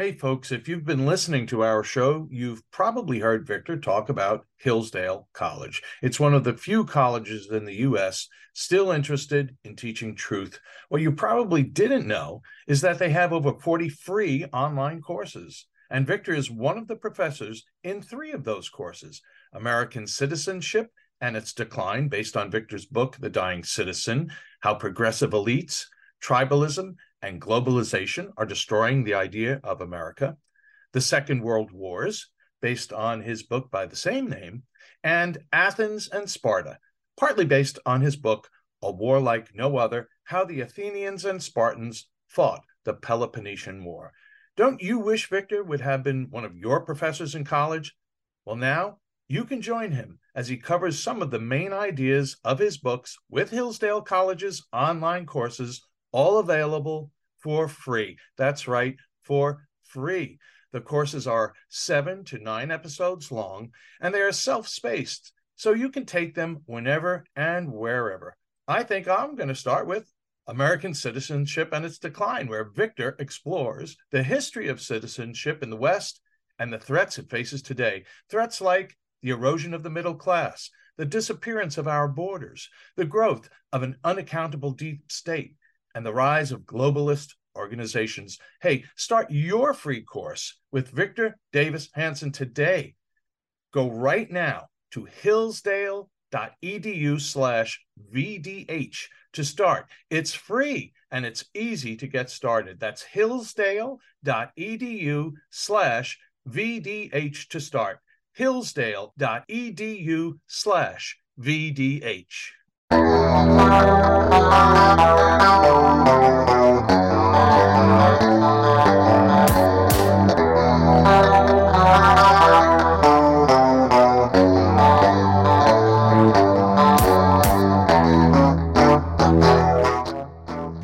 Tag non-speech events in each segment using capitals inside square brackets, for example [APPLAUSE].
Hey, folks, if you've been listening to our show, you've probably heard Victor talk about Hillsdale College. It's one of the few colleges in the U.S. still interested in teaching truth. What you probably didn't know is that they have over 40 free online courses. And Victor is one of the professors in three of those courses American Citizenship and Its Decline, based on Victor's book, The Dying Citizen How Progressive Elites, Tribalism, and globalization are destroying the idea of America, the Second World Wars, based on his book by the same name, and Athens and Sparta, partly based on his book, A War Like No Other How the Athenians and Spartans Fought the Peloponnesian War. Don't you wish Victor would have been one of your professors in college? Well, now you can join him as he covers some of the main ideas of his books with Hillsdale College's online courses all available for free. That's right, for free. The courses are seven to nine episodes long, and they are self spaced, so you can take them whenever and wherever. I think I'm going to start with American Citizenship and Its Decline, where Victor explores the history of citizenship in the West and the threats it faces today. Threats like the erosion of the middle class, the disappearance of our borders, the growth of an unaccountable deep state, and the rise of globalist organizations. Hey, start your free course with Victor Davis Hanson today. Go right now to hillsdale.edu slash VDH to start. It's free and it's easy to get started. That's hillsdale.edu slash VDH to start. hillsdale.edu slash VDH.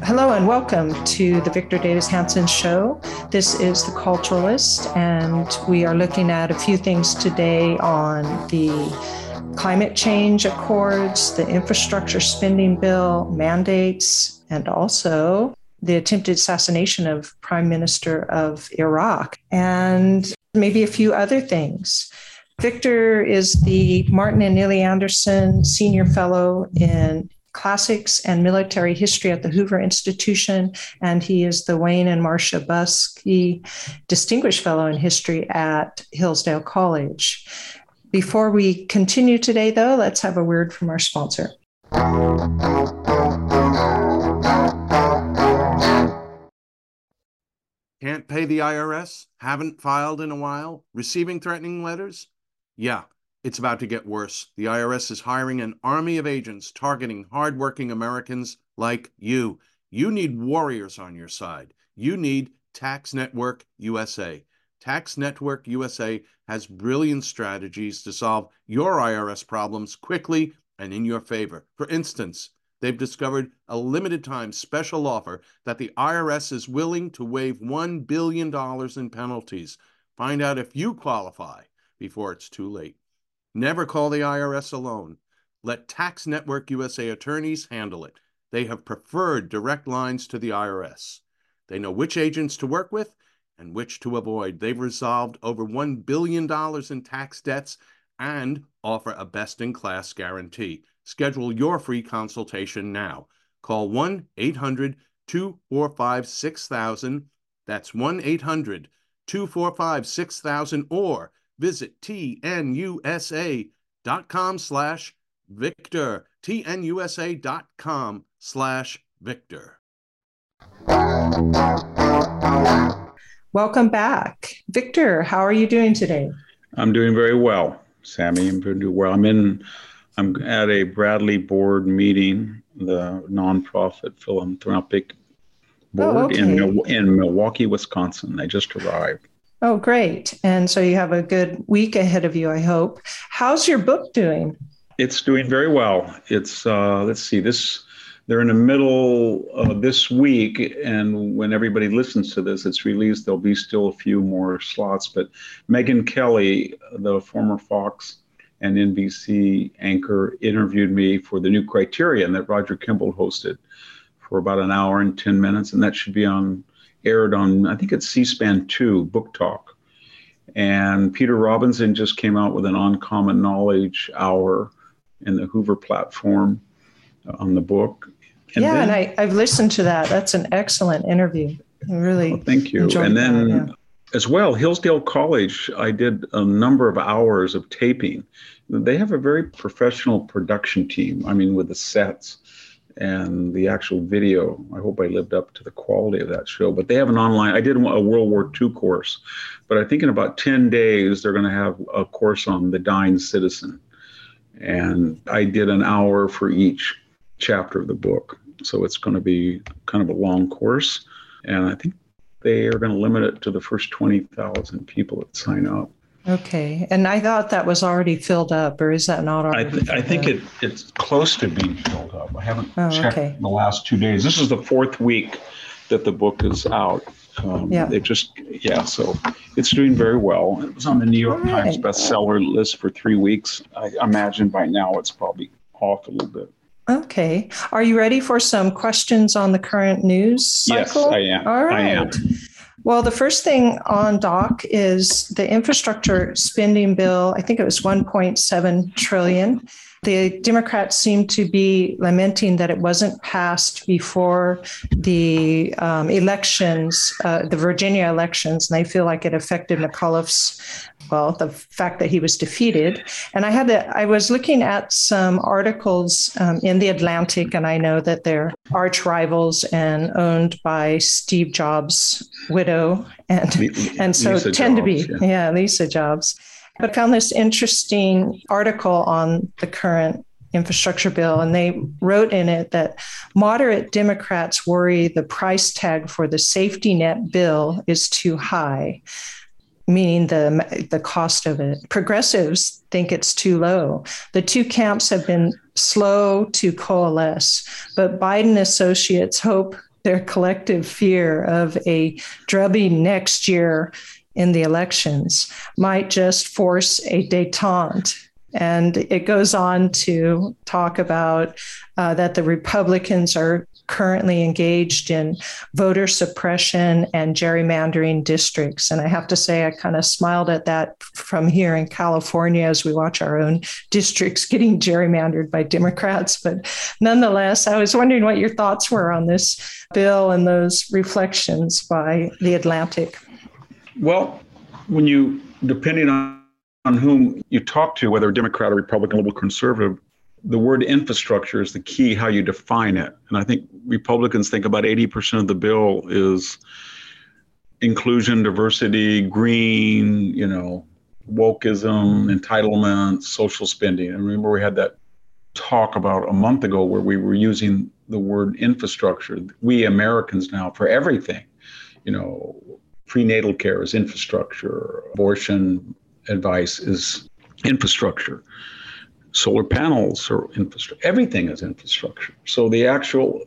Hello and welcome to the Victor Davis Hanson Show. This is The Culturalist, and we are looking at a few things today on the climate change accords, the infrastructure spending bill, mandates, and also the attempted assassination of Prime Minister of Iraq, and maybe a few other things. Victor is the Martin and Illie Anderson Senior Fellow in Classics and Military History at the Hoover Institution, and he is the Wayne and Marcia Buske Distinguished Fellow in History at Hillsdale College. Before we continue today, though, let's have a word from our sponsor. Can't pay the IRS? Haven't filed in a while? Receiving threatening letters? Yeah, it's about to get worse. The IRS is hiring an army of agents targeting hardworking Americans like you. You need warriors on your side. You need Tax Network USA. Tax Network USA has brilliant strategies to solve your IRS problems quickly and in your favor. For instance, they've discovered a limited time special offer that the IRS is willing to waive $1 billion in penalties. Find out if you qualify before it's too late. Never call the IRS alone. Let Tax Network USA attorneys handle it. They have preferred direct lines to the IRS. They know which agents to work with and which to avoid. They've resolved over $1 billion in tax debts and offer a best in class guarantee. Schedule your free consultation now. Call 1 800 245 6000. That's 1 800 245 6000 or visit tnusa.com slash victor tnusa.com slash victor Welcome back. Victor, how are you doing today? I'm doing very well, Sami. I'm doing well. I'm in, I'm at a Bradley board meeting, the nonprofit philanthropic board oh, okay. in, in Milwaukee, Wisconsin. I just arrived. Oh, great. And so you have a good week ahead of you, I hope. How's your book doing? It's doing very well. It's, uh, let's see, this they're in the middle of this week, and when everybody listens to this, it's released. There'll be still a few more slots. But Megyn Kelly, the former Fox and NBC anchor, interviewed me for the new Criterion that Roger Kimball hosted for about an hour and 10 minutes, and that should be on aired on, I think it's C SPAN 2, Book Talk. And Peter Robinson just came out with an Uncommon Knowledge Hour in the Hoover platform uh, on the book. And yeah, then, and I, I've listened to that. That's an excellent interview. I really well, thank you. And then that, yeah. as well, Hillsdale College, I did a number of hours of taping. They have a very professional production team. I mean, with the sets and the actual video. I hope I lived up to the quality of that show. But they have an online. I did a World War II course, but I think in about ten days they're going to have a course on the dying citizen, and I did an hour for each chapter of the book. So it's going to be kind of a long course, and I think they are going to limit it to the first twenty thousand people that sign up. Okay, and I thought that was already filled up, or is that not already? I, th- I think it, it's close to being filled up. I haven't oh, checked okay. the last two days. This is the fourth week that the book is out. Um, yeah. It just, yeah, so it's doing very well. It was on the New York right. Times bestseller list for three weeks. I imagine by now it's probably off a little bit. Okay. Are you ready for some questions on the current news cycle? Yes, I am. All right. I am. Well, the first thing on doc is the infrastructure spending bill. I think it was 1.7 trillion. The Democrats seem to be lamenting that it wasn't passed before the um, elections, uh, the Virginia elections, and they feel like it affected McAuliffe's well, the fact that he was defeated. And I had to, I was looking at some articles um, in the Atlantic, and I know that they're arch rivals and owned by Steve Jobs' widow, and and so Lisa tend Jobs, to be, yeah. yeah, Lisa Jobs. But I found this interesting article on the current infrastructure bill, and they wrote in it that moderate Democrats worry the price tag for the safety net bill is too high, meaning the, the cost of it. Progressives think it's too low. The two camps have been slow to coalesce, but Biden associates hope their collective fear of a drubbing next year in the elections might just force a detente. And it goes on to talk about uh, that the Republicans are currently engaged in voter suppression and gerrymandering districts. And I have to say, I kind of smiled at that from here in California as we watch our own districts [LAUGHS] getting gerrymandered by Democrats. But nonetheless, I was wondering what your thoughts were on this bill and those reflections by the Atlantic. Well, when you, depending on, on whom you talk to, whether Democrat or Republican, liberal, conservative, the word infrastructure is the key how you define it. And I think Republicans think about 80% of the bill is inclusion, diversity, green, you know, wokeism, entitlement, social spending. And remember, we had that talk about a month ago where we were using the word infrastructure. We Americans now for everything, you know, prenatal care is infrastructure, abortion advice is infrastructure, solar panels are infrastructure, everything is infrastructure. So the actual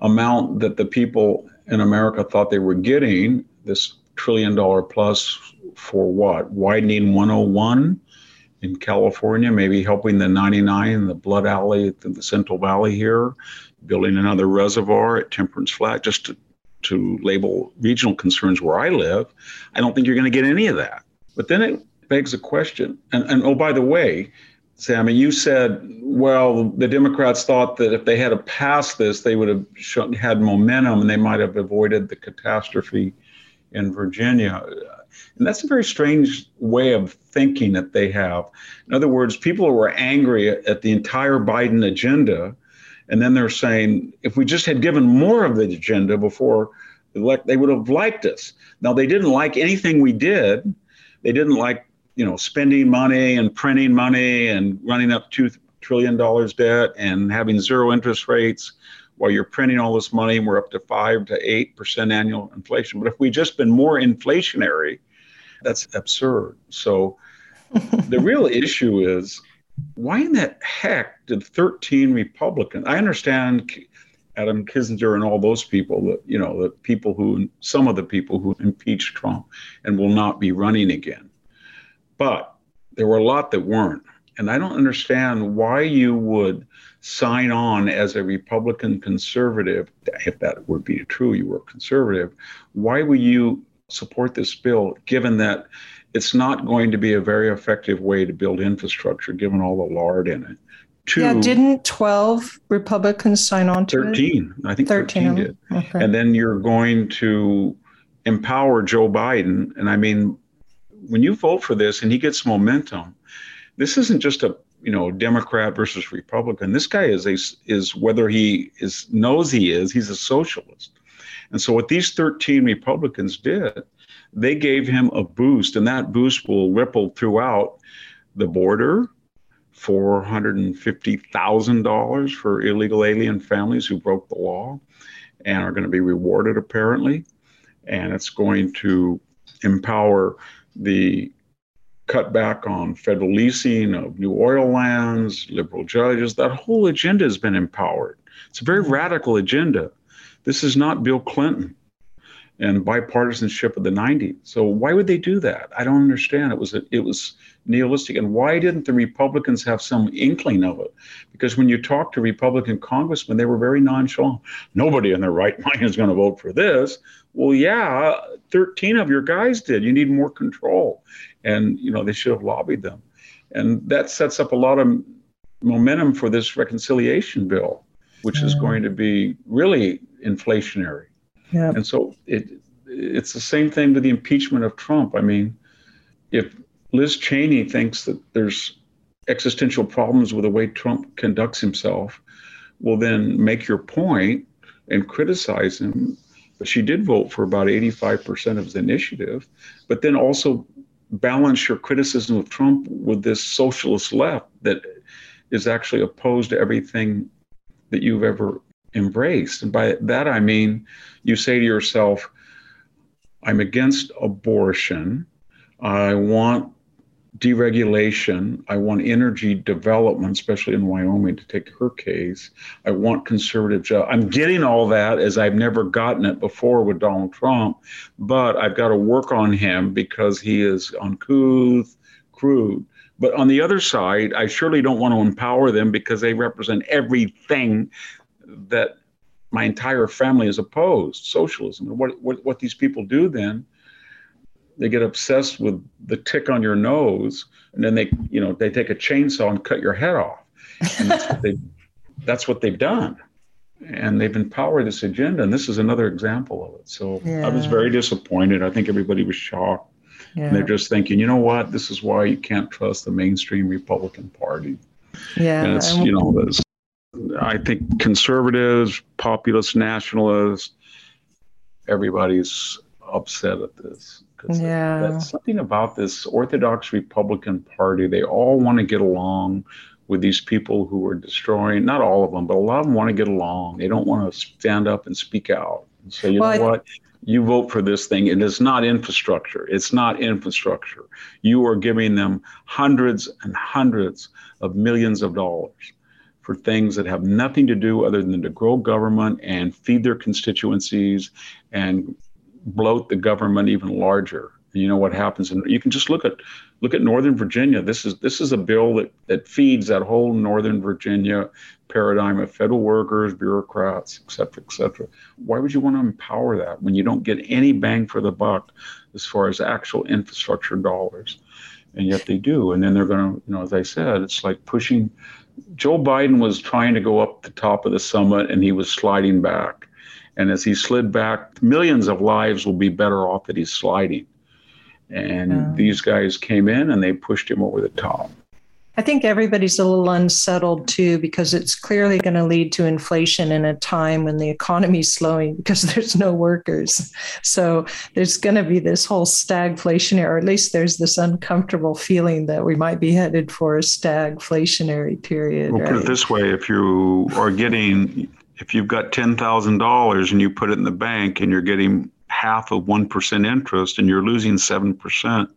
amount that the people in America thought they were getting, this trillion dollar plus for what? Widening 101 in California, maybe helping the 99, in the Blood Alley, the Central Valley here, building another reservoir at Temperance Flat, just to to label regional concerns where I live, I don't think you're going to get any of that. But then it begs a question. And, and oh, by the way, Sami, you said, well, the Democrats thought that if they had passed this, they would have had momentum and they might have avoided the catastrophe in Virginia. And that's a very strange way of thinking that they have. In other words, people were angry at the entire Biden agenda and then they're saying, if we just had given more of the agenda before elect, they would have liked us. Now, they didn't like anything we did. They didn't like, you know, spending money and printing money and running up $2 trillion debt and having zero interest rates while you're printing all this money. And we're up to 5 to 8% annual inflation. But if we just been more inflationary, that's absurd. So the [LAUGHS] real issue is why in the heck did 13 Republicans? I understand Adam Kinzinger and all those people that you know the people who some of the people who impeached Trump and will not be running again. But there were a lot that weren't. And I don't understand why you would sign on as a Republican conservative, if that would be true, you were a conservative. Why would you support this bill given that it's not going to be a very effective way to build infrastructure given all the lard in it? Two, yeah, didn't 12 Republicans sign on to 13, it? I think 13, 13 did. Okay. And then you're going to empower Joe Biden. And I mean, when you vote for this and he gets momentum, this isn't just a you know Democrat versus Republican. This guy is a is whether he is knows he is he's a socialist, and so what these thirteen Republicans did, they gave him a boost, and that boost will ripple throughout the border. Four hundred and fifty thousand dollars for illegal alien families who broke the law, and are going to be rewarded apparently, and it's going to empower the cut back on federal leasing of new oil lands, liberal judges. That whole agenda has been empowered. It's a very radical agenda. This is not Bill Clinton and bipartisanship of the 90s. So why would they do that? I don't understand. It was a, it was nihilistic. And why didn't the Republicans have some inkling of it? Because when you talk to Republican congressmen, they were very nonchalant. Nobody in their right [LAUGHS] mind is going to vote for this. Well, yeah, 13 of your guys did. You need more control. And, you know, they should have lobbied them. And that sets up a lot of momentum for this reconciliation bill, which is going to be really inflationary. Yeah. And so it it's the same thing with the impeachment of Trump. I mean, if Liz Cheney thinks that there's existential problems with the way Trump conducts himself, well, then make your point and criticize him. But she did vote for about 85% of his initiative, but then also balance your criticism of Trump with this socialist left that is actually opposed to everything that you've ever embraced. And by that, I mean, you say to yourself, I'm against abortion. I want deregulation. I want energy development, especially in Wyoming, to take her case. I want conservative job. I'm getting all that as I've never gotten it before with Donald Trump, but I've got to work on him because he is uncouth, crude. But on the other side, I surely don't want to empower them because they represent everything that my entire family is opposed socialism. And what, what, what these people do then they get obsessed with the tick on your nose and then they you know they take a chainsaw and cut your head off. And that's what they [LAUGHS] that's what they've done. And they've empowered this agenda and this is another example of it. So yeah. i was very disappointed. I think everybody was shocked. Yeah. and they're just thinking you know what? This is why you can't trust the mainstream republican party. Yeah. And it's you know this, i think conservatives populist nationalists everybody's upset at this yeah. that's something about this Orthodox Republican Party. They all want to get along with these people who are destroying, not all of them, but a lot of them want to get along. They don't want to stand up and speak out and say, you well, know I, what? You vote for this thing. It is not infrastructure. It's not infrastructure. You are giving them hundreds and hundreds of millions of dollars for things that have nothing to do other than to grow government and feed their constituencies and bloat the government even larger. And you know what happens, and you can just look at look at Northern Virginia. This is this is a bill that that feeds that whole Northern Virginia paradigm of federal workers, bureaucrats, et cetera, et cetera. Why would you want to empower that when you don't get any bang for the buck as far as actual infrastructure dollars? And yet they do. And then they're going to, you know, as I said, it's like pushing. Joe Biden was trying to go up the top of the summit and he was sliding back. And as he slid back, millions of lives will be better off that he's sliding. And yeah. these guys came in and they pushed him over the top. I think everybody's a little unsettled too because it's clearly going to lead to inflation in a time when the economy's slowing because [LAUGHS] there's no workers. So there's going to be this whole stagflationary, or at least there's this uncomfortable feeling that we might be headed for a stagflationary period. We'll right? put it this way: if you are getting if you've got $10,000 and you put it in the bank and you're getting half of 1% interest and you're losing 7%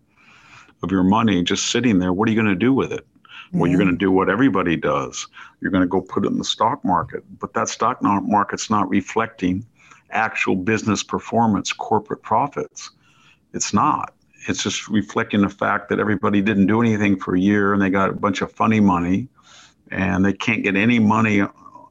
of your money just sitting there, what are you going to do with it? Yeah. Well, you're going to mm-hmm. do what everybody does. You're going to go put it in the stock market. But that stock market's not reflecting actual business performance, corporate profits. It's not. it's just reflecting the fact that everybody didn't do anything for a year and they got a bunch of funny money and they can't get any money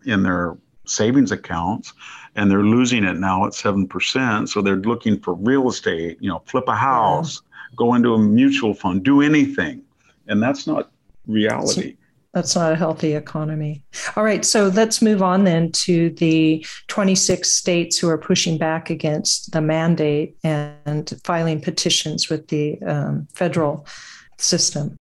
in their savings accounts and they're losing it now at 7%. So they're looking for real estate, you know, flip a house, yeah. go into a mutual fund, do anything. And that's not reality. That's not a healthy economy. All right, so let's move on then to the 26 states who are pushing back against the mandate and filing petitions with the um, federal system.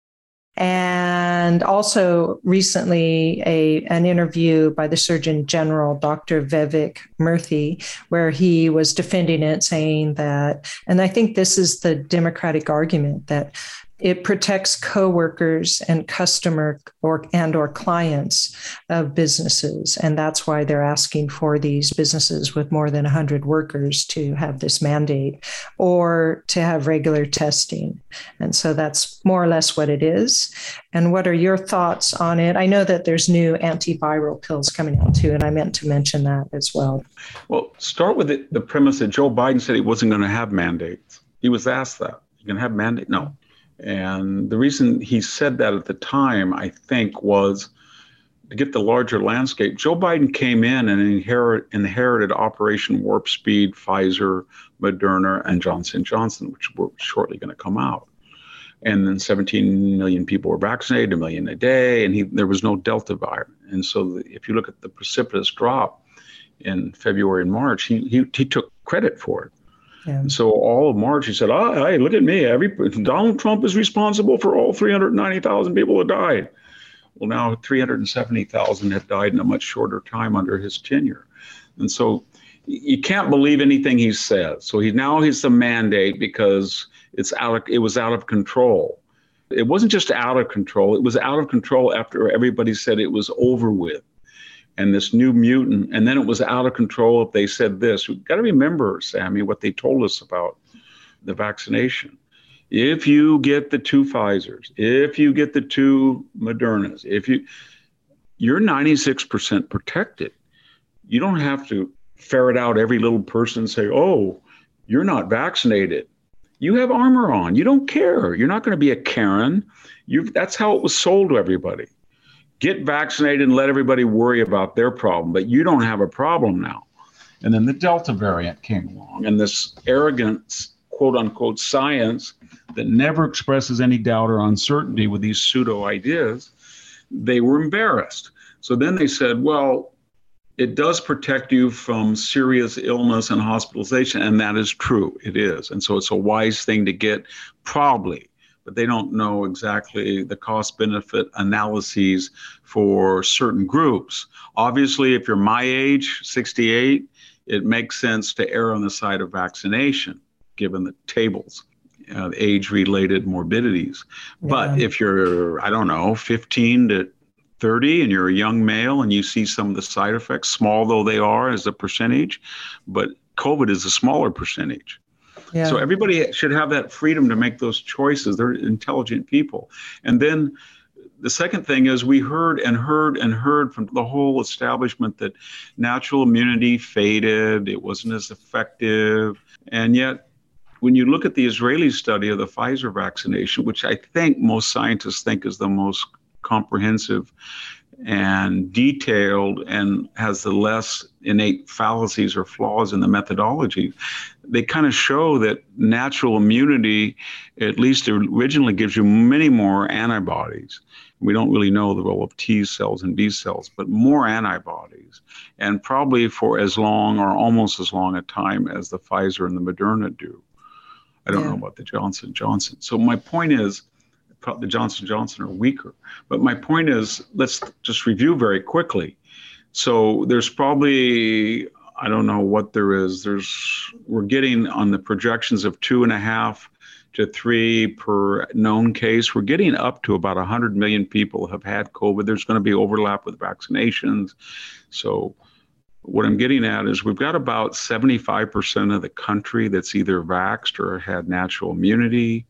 And also recently, a, an interview by the Surgeon General, Dr. Vivek Murthy, where he was defending it, saying that, and I think this is the Democratic argument that it protects coworkers and customer or and or clients of businesses. And that's why they're asking for these businesses with more than 100 workers to have this mandate or to have regular testing. And so that's more or less what it is. And what are your thoughts on it? I know that there's new antiviral pills coming out too and i meant to mention that as well. Well start with the, the premise that joe biden said he wasn't going to have mandates. He was asked that. You're going to have mandate? No and the reason he said that at the time, I think, was to get the larger landscape. Joe Biden came in and inherit, inherited Operation Warp Speed, Pfizer, Moderna, and Johnson Johnson, which were shortly going to come out. And then 17 million people were vaccinated, a million a day, and he, there was no Delta virus. And so, if you look at the precipitous drop in February and March, he, he, he took credit for it. So all of March, he said, oh, "Hey, look at me! Every Donald Trump is responsible for all 390,000 people that died." Well, now 370,000 have died in a much shorter time under his tenure, and so you can't believe anything he says. So he now he's the mandate because it's out. Of, it was out of control. It wasn't just out of control. It was out of control after everybody said it was over with and this new mutant, and then it was out of control if they said this. We've got to remember, Sami, what they told us about the vaccination. If you get the two Pfizer's, if you get the two Modernas, if you you're 96% protected. You don't have to ferret out every little person and say, "Oh, you're not vaccinated." You have armor on. You don't care. You're not going to be a Karen. You that's how it was sold to everybody get vaccinated and let everybody worry about their problem, but you don't have a problem now. And then the Delta variant came along, and this arrogant, quote unquote, science that never expresses any doubt or uncertainty with these pseudo ideas, they were embarrassed. So then they said, well, it does protect you from serious illness and hospitalization, and that is true. It is. And so it's a wise thing to get, probably but they don't know exactly the cost benefit analyses for certain groups. Obviously, if you're my age, 68, it makes sense to err on the side of vaccination, given the tables. Uh, age related morbidities. Yeah. But if you're, I don't know, 15 to 30 and you're a young male and you see some of the side effects, small though they are as a percentage, but COVID is a smaller percentage. Yeah. So everybody should have that freedom to make those choices. They're intelligent people. And then the second thing is we heard and heard and heard from the whole establishment that natural immunity faded, it wasn't as effective. And yet, when you look at the Israeli study of the Pfizer vaccination, which I think most scientists think is the most comprehensive and detailed and has the less innate fallacies or flaws in the methodology, they kind of show that natural immunity, at least originally, gives you many more antibodies. We don't really know the role of T cells and B cells, but more antibodies, and probably for as long or almost as long a time as the Pfizer and the Moderna do. I don't yeah. know about the Johnson Johnson. So my point is, the Johnson Johnson are weaker. But my point is, let's just review very quickly. So there's probably I don't know what there is. There's we're getting on the projections of two and a half to three per known case. We're getting up to about 100 million people have had COVID. There's going to be overlap with vaccinations. So what I'm getting at is we've got about 75% of the country that's either vaxxed or had natural immunity.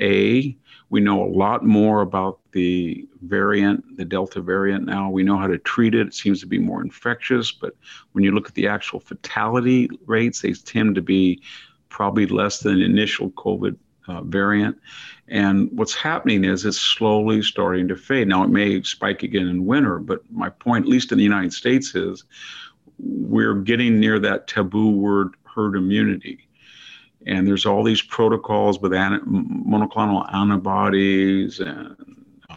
A, we know a lot more about the variant, the Delta variant now. We know how to treat it. It seems to be more infectious, but when you look at the actual fatality rates, they tend to be probably less than initial COVID uh, variant. And what's happening is it's slowly starting to fade. Now, it may spike again in winter, but my point, at least in the United States, is we're getting near that taboo word herd immunity. And there's all these protocols with monoclonal antibodies and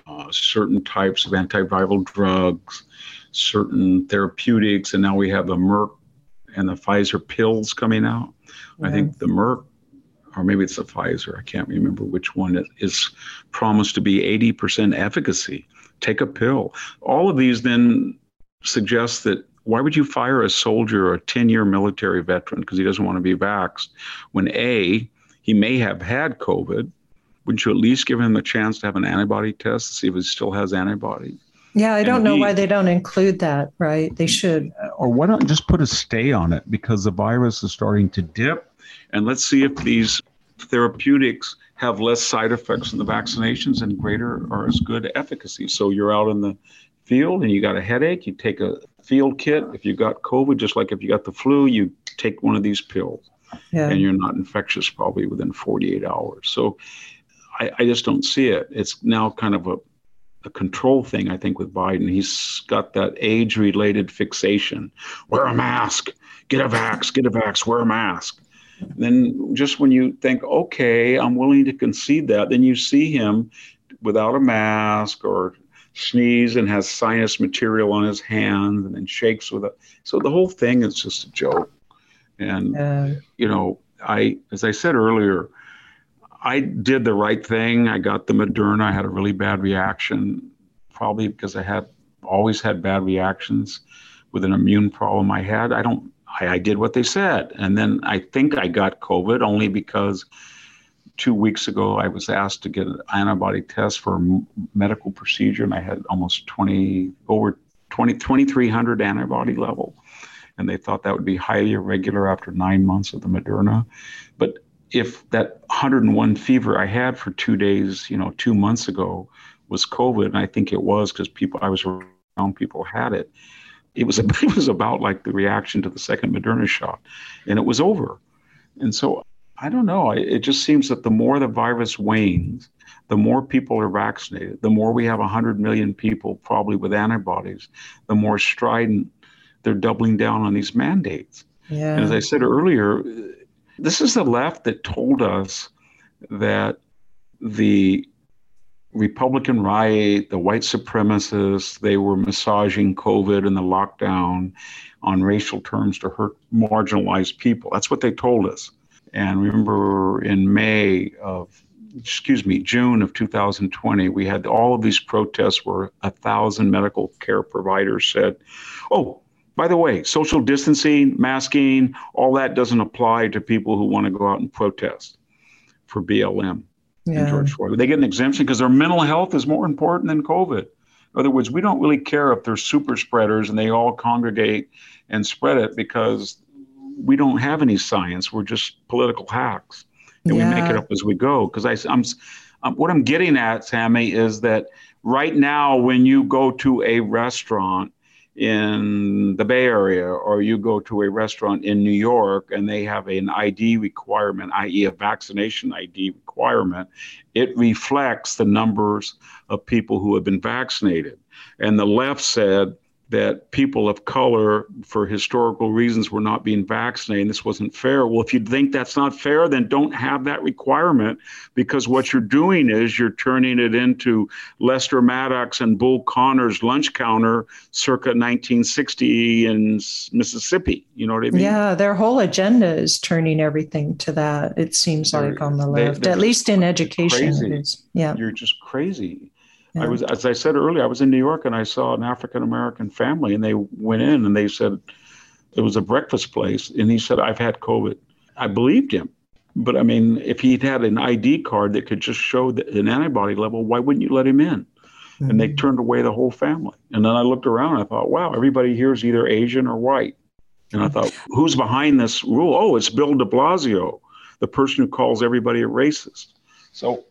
uh, certain types of antiviral drugs, certain therapeutics, and now we have the Merck and the Pfizer pills coming out. Yeah. I think the Merck or maybe it's the Pfizer, I can't remember which one, is promised to be 80% efficacy. Take a pill. All of these then suggest that why would you fire a soldier or a 10 year military veteran because he doesn't want to be vaxxed when A, he may have had COVID? Wouldn't you at least give him a chance to have an antibody test to see if he still has antibody? Yeah, I don't know why they don't include that, right? They should. Or why don't just put a stay on it because the virus is starting to dip and let's see if these therapeutics have less side effects than the vaccinations and greater or as good efficacy. So you're out in the field and you got a headache, you take a field kit. If you got COVID, just like if you got the flu, you take one of these pills. Yeah. And you're not infectious probably within 48 hours. So I, I just don't see it. It's now kind of a a control thing, I think, with Biden. He's got that age related fixation. Wear a mask, get a vax, get a vax, wear a mask then just when you think, okay, I'm willing to concede that, then you see him without a mask or sneeze and has sinus material on his hands and then shakes with it. So the whole thing is just a joke. And uh, you know, I as I said earlier, I did the right thing. I got the Moderna. I had a really bad reaction, probably because I had always had bad reactions with an immune problem I had. I don't I, I did what they said. And then I think I got COVID only because two weeks ago I was asked to get an antibody test for a medical procedure, and I had almost 20 over 20 2300 antibody level, and they thought that would be highly irregular after nine months of the Moderna. But if that 101 fever I had for two days, you know, two months ago was COVID, and I think it was because people I was around people had it it was [LAUGHS] it was about like the reaction to the second Moderna shot, and it was over. And so I don't know. It just seems that the more the virus wanes, the more people are vaccinated, the more we have 100 million people probably with antibodies, the more strident they're doubling down on these mandates. Yeah. And as I said earlier, this is the left that told us that the Republican right, the white supremacists, they were massaging COVID and the lockdown on racial terms to hurt marginalized people. That's what they told us. And remember in May of, excuse me, June of 2020, we had all of these protests where a thousand medical care providers said, oh, by the way, social distancing, masking, all that doesn't apply to people who want to go out and protest for BLM yeah. and George Floyd. They get an exemption because their mental health is more important than COVID. In other words, we don't really care if they're super spreaders and they all congregate and spread it because we don't have any science. We're just political hacks, and yeah. we make it up as we go. Because I, I'm, I'm, um, what I'm getting at, Sami, is that right now when you go to a restaurant in the Bay Area or you go to a restaurant in New York and they have an ID requirement, i.e., a vaccination ID requirement, it reflects the numbers of people who have been vaccinated. And the left said, that people of color, for historical reasons, were not being vaccinated. This wasn't fair. Well, if you think that's not fair, then don't have that requirement because what you're doing is you're turning it into Lester Maddox and Bull Connor's lunch counter circa 1960 in Mississippi. You know what I mean? Yeah, their whole agenda is turning everything to that, it seems they're, like on the left, they, at least in education. yeah. You're just crazy. Yeah. I was, as I said earlier, I was in New York and I saw an African American family, and they went in and they said it was a breakfast place, and he said, "I've had COVID." I believed him, but I mean, if he'd had an ID card that could just show an antibody level, why wouldn't you let him in? Mm-hmm. And they mm-hmm. turned away the whole family. And then I looked around and I thought, wow, everybody here is either Asian or white. And I thought, who's behind this rule? Oh, it's Bill de Blasio, the person who calls everybody a racist. So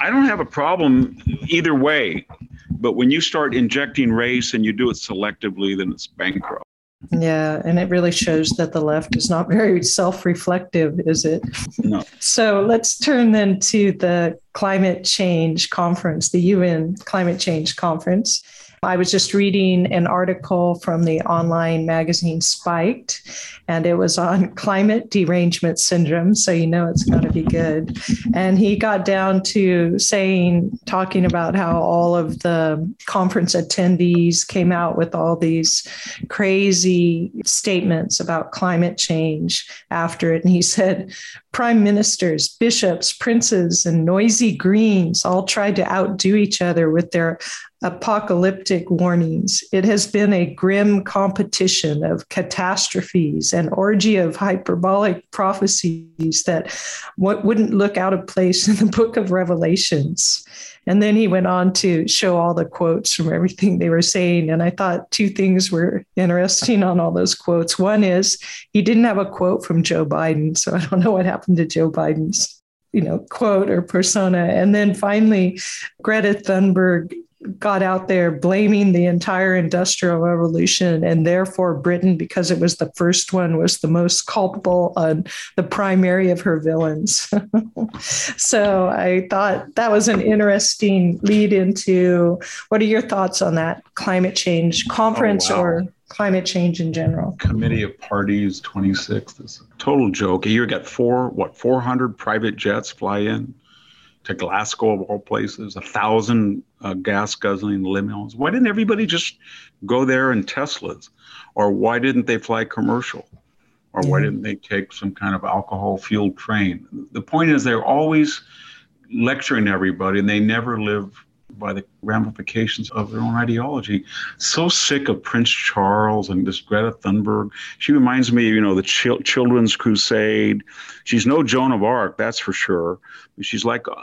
I don't have a problem either way, but when you start injecting race and you do it selectively, then it's bankrupt. Yeah, and it really shows that the left is not very self reflective, is it? No. So let's turn then to the climate change conference, the UN climate change conference. I was just reading an article from the online magazine Spiked, and it was on [LAUGHS] climate derangement syndrome. So you know it's got to be good. And he got down to saying, talking about how all of the conference attendees came out with all these crazy statements about climate change after it. And he said, prime ministers, bishops, princes, and noisy greens all tried to outdo each other with their apocalyptic warnings. It has been a grim competition of catastrophes, an orgy of hyperbolic prophecies that wouldn't look out of place in the book of Revelations. And then he went on to show all the quotes from everything they were saying. And I thought two things were interesting on all those quotes. One is he didn't have a quote from Joe Biden. So I don't know what happened to Joe Biden's you know quote or persona and then finally greta thunberg got out there blaming the entire industrial revolution and therefore britain because it was the first one was the most culpable on the primary of her villains. [LAUGHS] So i thought that was an interesting lead into what are your thoughts on that climate change conference oh, wow. or climate change in general? Committee of parties 26 this total joke. You got four what 400 private jets fly in to Glasgow of all places, a thousand uh, gas guzzling limos. Why didn't everybody just go there in Teslas? Or why didn't they fly commercial? Or why didn't they take some kind of alcohol fueled train? The point is, they're always lecturing everybody and they never live by the ramifications of their own ideology. So sick of Prince Charles and this Greta Thunberg. She reminds me, you know, the Ch- Children's Crusade. She's no Joan of Arc, that's for sure. She's like uh,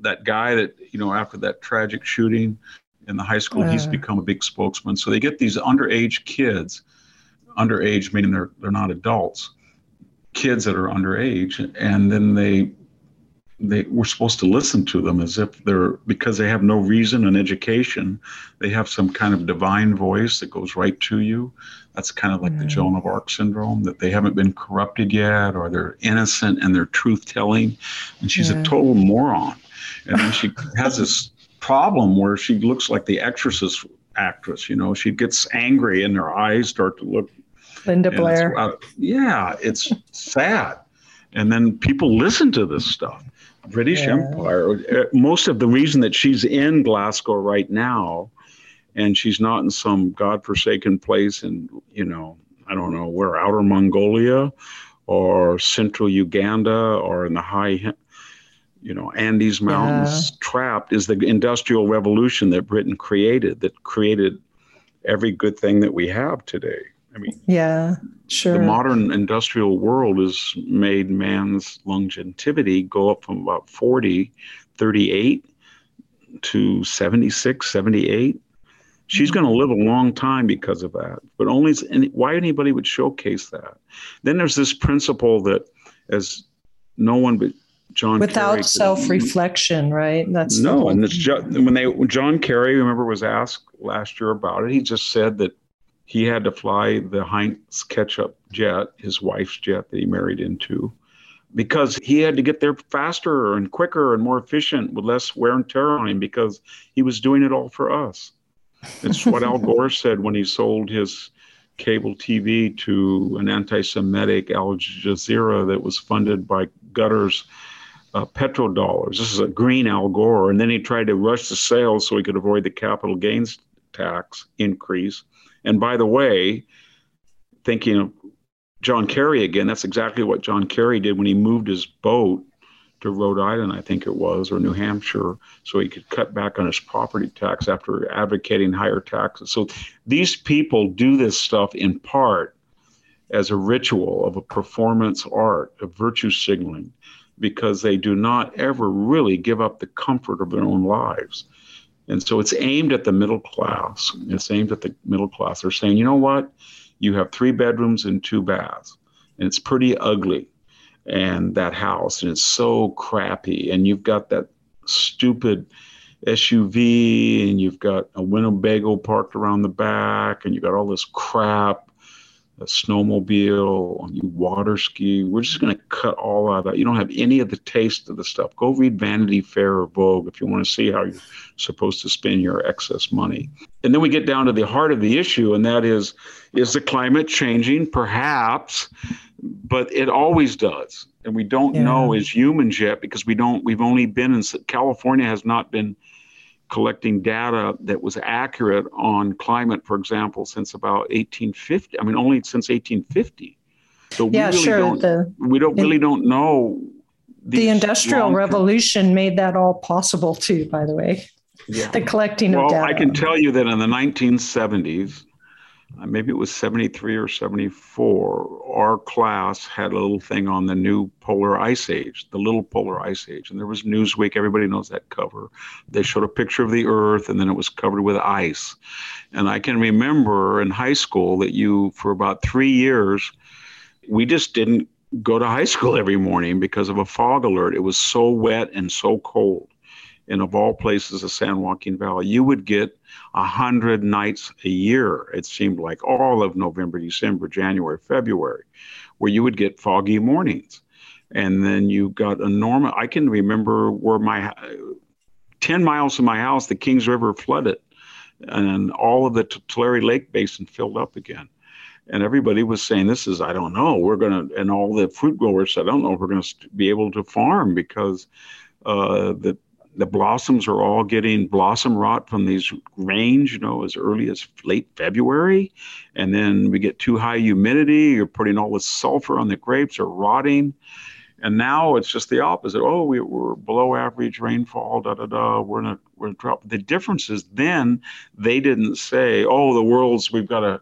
that guy that, you know, after that tragic shooting in the high school, uh. he's become a big spokesman. So they get these underage kids, underage meaning they're they're not adults, kids that are underage, and then they they we're supposed to listen to them as if they're because they have no reason and education they have some kind of divine voice that goes right to you that's kind of like mm-hmm. the joan of arc syndrome that they haven't been corrupted yet or they're innocent and they're truth telling and she's yeah. a total moron and then she has this problem where she looks like the exorcist actress you know she gets angry and her eyes start to look linda blair it's, yeah it's sad and then people listen to this stuff British yeah. Empire. Uh, most of the reason that she's in Glasgow right now, and she's not in some godforsaken place in, you know, I don't know where, outer Mongolia, or central Uganda, or in the high, you know, Andes Mountains, yeah. trapped, is the industrial revolution that Britain created, that created every good thing that we have today. I mean, yeah, sure. The modern industrial world has made man's longevity go up from about 40, 38 to 76, 78. She's mm-hmm. going to live a long time because of that. But only why anybody would showcase that. Then there's this principle that as no one but John without Kerry self-reflection, right? That's no, and it's just, when they when John Kerry, remember, was asked last year about it. He just said that he had to fly the Heinz Ketchup jet, his wife's jet that he married into, because he had to get there faster and quicker and more efficient with less wear and tear on him because he was doing it all for us. It's what Al [LAUGHS] Gore said when he sold his cable TV to an anti Semitic Al Jazeera that was funded by Qatari uh, petrodollars. This is a green Al Gore. And then he tried to rush the sales so he could avoid the capital gains tax increase. And by the way, thinking of John Kerry again, that's exactly what John Kerry did when he moved his boat to Rhode Island, I think it was, or New Hampshire, so he could cut back on his property tax after advocating higher taxes. So these people do this stuff in part as a ritual of a performance art, of virtue signaling, because they do not ever really give up the comfort of their own lives. And so it's aimed at the middle class. It's aimed at the middle class. They're saying, you know what? You have three bedrooms and two baths, and it's pretty ugly. And that house, and it's so crappy. And you've got that stupid SUV, and you've got a Winnebago parked around the back, and you've got all this crap. A snowmobile, you water ski. We're just going to cut all of that. You don't have any of the taste of the stuff. Go read Vanity Fair or Vogue if you want to see how you're supposed to spend your excess money. And then we get down to the heart of the issue, and that is is the climate changing? Perhaps, but it always does. And we don't yeah. know as humans yet because we don't, we've only been in California has not been collecting data that was accurate on climate, for example, since about 1850. I mean, only since 1850. So we yeah, really sure. Don't, the, we don't really don't know. The industrial revolution made that all possible too. By the way, yeah. the collecting well, of data. I can tell you that in the 1970s, uh, maybe it was 73 or 74, our class had a little thing on the new polar ice age, the little polar ice age. And there was Newsweek, everybody knows that cover. They showed a picture of the Earth and then it was covered with ice. And I can remember in high school that you, for about three years, we just didn't go to high school every morning because of a fog alert. It was so wet and so cold. And of all places, the San Joaquin Valley, you would get a hundred nights a year. It seemed like all of November, December, January, February, where you would get foggy mornings. And then you got a normal. I can remember where my 10 miles from my house, the Kings River flooded and all of the Tulare Lake Basin filled up again. And everybody was saying, This is, I don't know, we're going to, and all the fruit growers said, I don't know if we're going to be able to farm because uh, the the blossoms are all getting blossom rot from these rains, you know, as early as late February. And then we get too high humidity, you're putting all this sulfur on the grapes, are rotting. And now it's just the opposite. Oh, we, are below average rainfall, da da da. We're in a we're in drop. The difference is then they didn't say, oh, the world's we've got to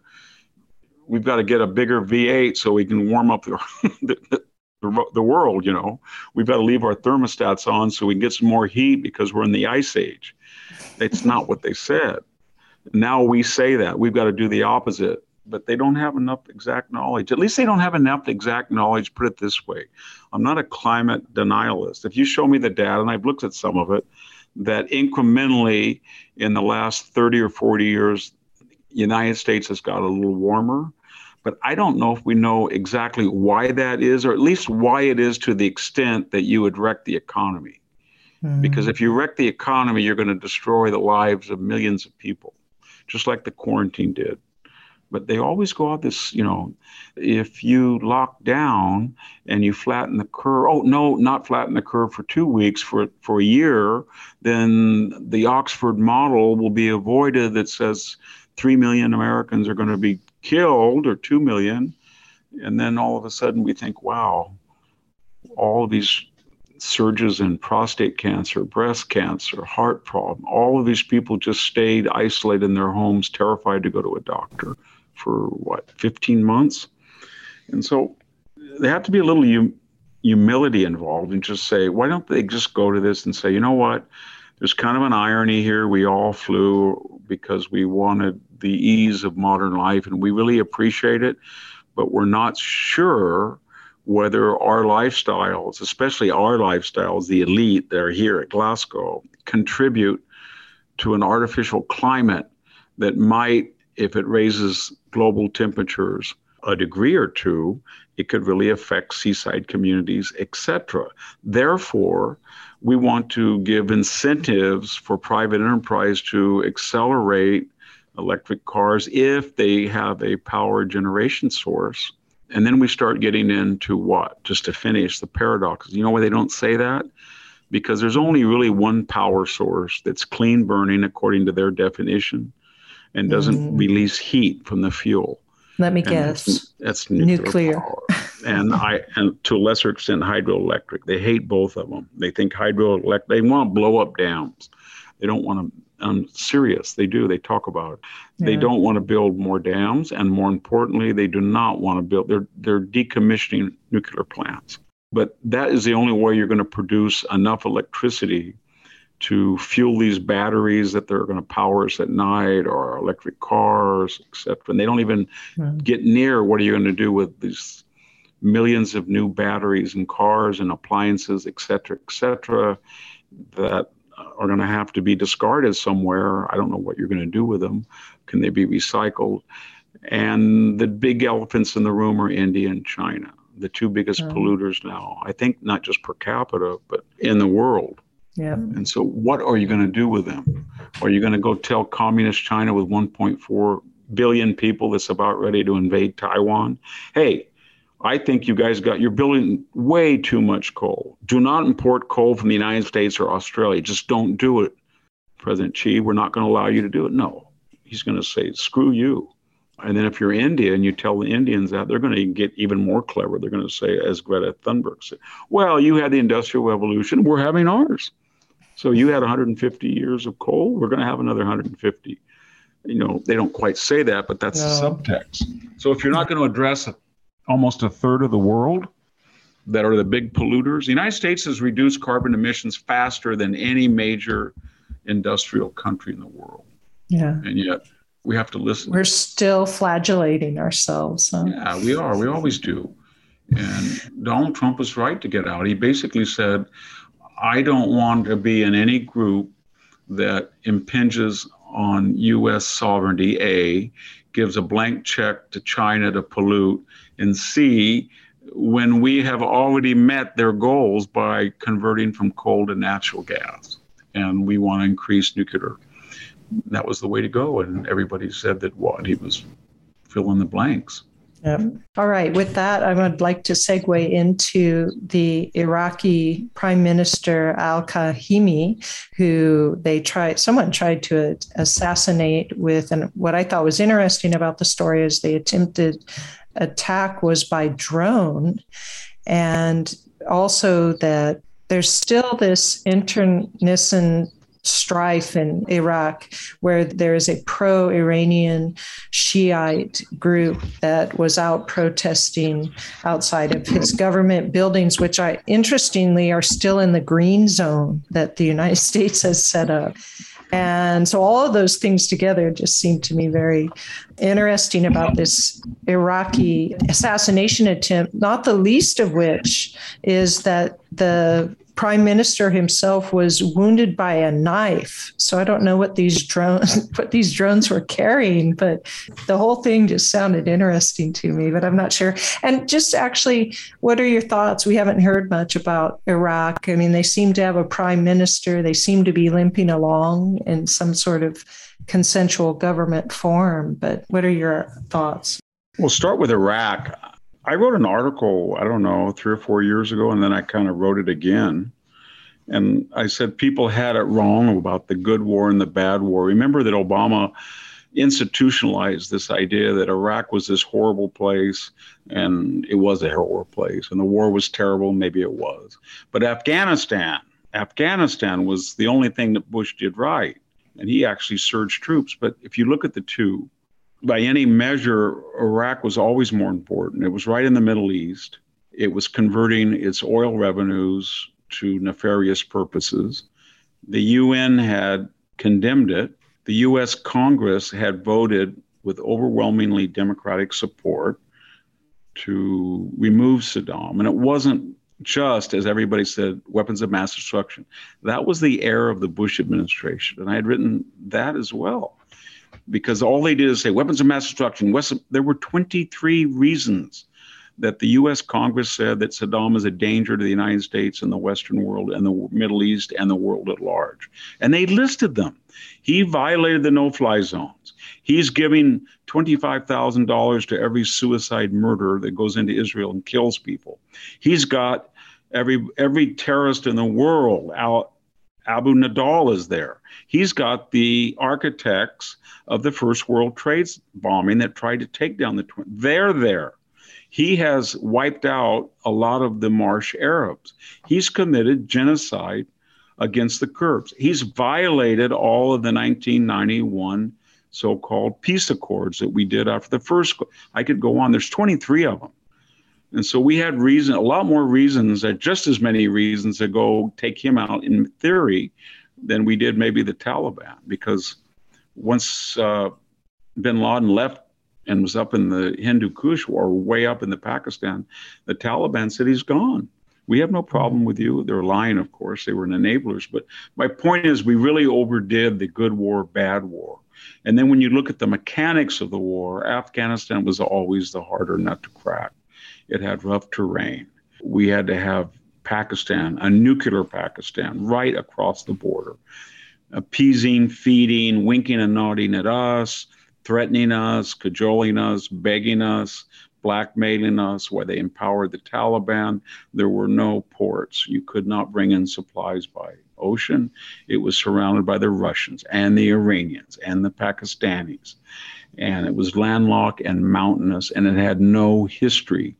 we've got to get a bigger V8 so we can warm up the, [LAUGHS] the, the, the world, you know. We've got to leave our thermostats on so we can get some more heat because we're in the ice age. It's not what they said. Now we say that. We've got to do the opposite. But they don't have enough exact knowledge. At least they don't have enough exact knowledge. Put it this way I'm not a climate denialist. If you show me the data, and I've looked at some of it, that incrementally in the last 30 or 40 years, the United States has got a little warmer but I don't know if we know exactly why that is, or at least why it is to the extent that you would wreck the economy. Mm. Because if you wreck the economy, you're going to destroy the lives of millions of people, just like the quarantine did. But they always go out this, you know, if you lock down and you flatten the curve, oh, no, not flatten the curve for two weeks, for, for a year, then the Oxford model will be avoided that says 3 million Americans are going to be killed or 2 million. And then all of a sudden we think, wow, all of these surges in prostate cancer, breast cancer, heart problem, all of these people just stayed isolated in their homes, terrified to go to a doctor for what, 15 months? And so there have to be a little hum- humility involved and just say, why don't they just go to this and say, you know what? There's kind of an irony here. We all flew because we wanted the ease of modern life, and we really appreciate it. But we're not sure whether our lifestyles, especially our lifestyles, the elite that are here at Glasgow, contribute to an artificial climate that might, if it raises global temperatures a degree or two, it could really affect seaside communities, etc. Therefore, we want to give incentives for private enterprise to accelerate electric cars if they have a power generation source. And then we start getting into what? Just to finish the paradox. You know why they don't say that? Because there's only really one power source that's clean burning according to their definition and doesn't mm. release heat from the fuel. Let me and guess. That's, that's nuclear. nuclear. [LAUGHS] and I and to a lesser extent hydroelectric. They hate both of them. They think hydroelectric. They want to blow up dams. They don't want to I'm serious. They do. They talk about it. Yeah. They don't want to build more dams, and more importantly, they do not want to build. They're they're decommissioning nuclear plants. But that is the only way you're going to produce enough electricity to fuel these batteries that they're going to power us at night or electric cars, etc. And they don't even mm. get near what are you going to do with these millions of new batteries and cars and appliances, et cetera, et cetera, that are going to have to be discarded somewhere. I don't know what you're going to do with them. Can they be recycled? And the big elephants in the room are India and China, the two biggest mm. polluters now. I think not just per capita, but in the world. Yeah. And so, what are you going to do with them? Are you going to go tell communist China with 1.4 billion people that's about ready to invade Taiwan? Hey, I think you guys got you're building way too much coal. Do not import coal from the United States or Australia. Just don't do it. President Xi, we're not going to allow you to do it. No. He's going to say, screw you. And then if you're India and you tell the Indians that, they're going to get even more clever. They're going to say, as Greta Thunberg said, well, you had the Industrial Revolution, we're having ours. So you had 150 years of coal, we're going to have another 150. You know, they don't quite say that, but that's no. the subtext. So if you're not going to address almost a third of the world that are the big polluters, the United States has reduced carbon emissions faster than any major industrial country in the world. Yeah. And yet we have to listen. We're still flagellating ourselves. Huh? Yeah, we are. We always do. And Donald Trump was right to get out. He basically said, I don't want to be in any group that impinges on U.S. sovereignty, A, gives a blank check to China to pollute, and C, when we have already met their goals by converting from coal to natural gas. And we want to increase nuclear that was the way to go. And everybody said that what he was fill in the blanks. Yep. All right. With that, I would like to segue into the Iraqi Prime Minister Al Kadhimi, who they tried, someone tried to assassinate with, and what I thought was interesting about the story is they attempted attack was by drone, and also that there's still this internecine strife in Iraq, where there is a pro Iranian Shiite group that was out protesting outside of his government buildings, which I interestingly are still in the green zone that the United [LAUGHS] States has set up. And so all of those things together just seem to me very interesting about this Iraqi assassination attempt, not the least of which is that the prime minister himself was wounded by a knife. So I don't know what these drones [LAUGHS] what these drones were carrying, but the whole thing just sounded interesting to me, but I'm not sure. And just actually, what are your thoughts? We haven't heard much about Iraq. I mean, they seem to have a prime minister. They seem to be limping along in some sort of consensual government form, but what are your thoughts? We'll start with Iraq. I wrote an article, I don't know, three or four years ago, and then I kind of wrote it again. And I said people had it wrong about the good war and the bad war. Remember that Obama institutionalized this idea that Iraq was this horrible place, and it was a horrible place, and the war was terrible. Maybe it was. But Afghanistan, Afghanistan was the only thing that Bush did right, and he actually surged troops. But if you look at the two, by any measure, Iraq was always more important. It was right in the Middle East. It was converting its oil revenues to nefarious purposes. The UN had condemned it. The US Congress had voted with overwhelmingly democratic support to remove Saddam. And it wasn't just, as everybody said, weapons of mass destruction. That was the era of the Bush administration. And I had written that as well because all they did is say weapons of mass destruction. There were 23 reasons that the U.S. Congress said that Saddam is a danger to the United States and the Western world and the Middle East and the world at large. And they listed them. He violated the no fly zones. He's giving $25,000 to every suicide murderer that goes into Israel and kills people. He's got every every terrorist in the world out Abu Nidal is there. He's got the architects of the First World Trade bombing that tried to take down the twin. They're there. He has wiped out a lot of the Marsh Arabs. He's committed genocide against the Kurds. He's violated all of the 1991 so-called peace accords that we did after the first. I could go on. There's 23 of them. And so we had reason, a lot more reasons, uh, just as many reasons to go take him out in theory than we did maybe the Taliban. Because once uh, bin Laden left and was up in the Hindu Kush war, way up in the Pakistan, the Taliban said he's gone. We have no problem with you. They're lying, of course. They were enablers. But my point is, we really overdid the good war, bad war. And then when you look at the mechanics of the war, Afghanistan was always the harder nut to crack. It had rough terrain. We had to have Pakistan, a nuclear Pakistan, right across the border, appeasing, feeding, winking and nodding at us, threatening us, cajoling us, begging us, blackmailing us, where they empowered the Taliban. There were no ports. You could not bring in supplies by ocean. It was surrounded by the Russians and the Iranians and the Pakistanis. And it was landlocked and mountainous, and it had no history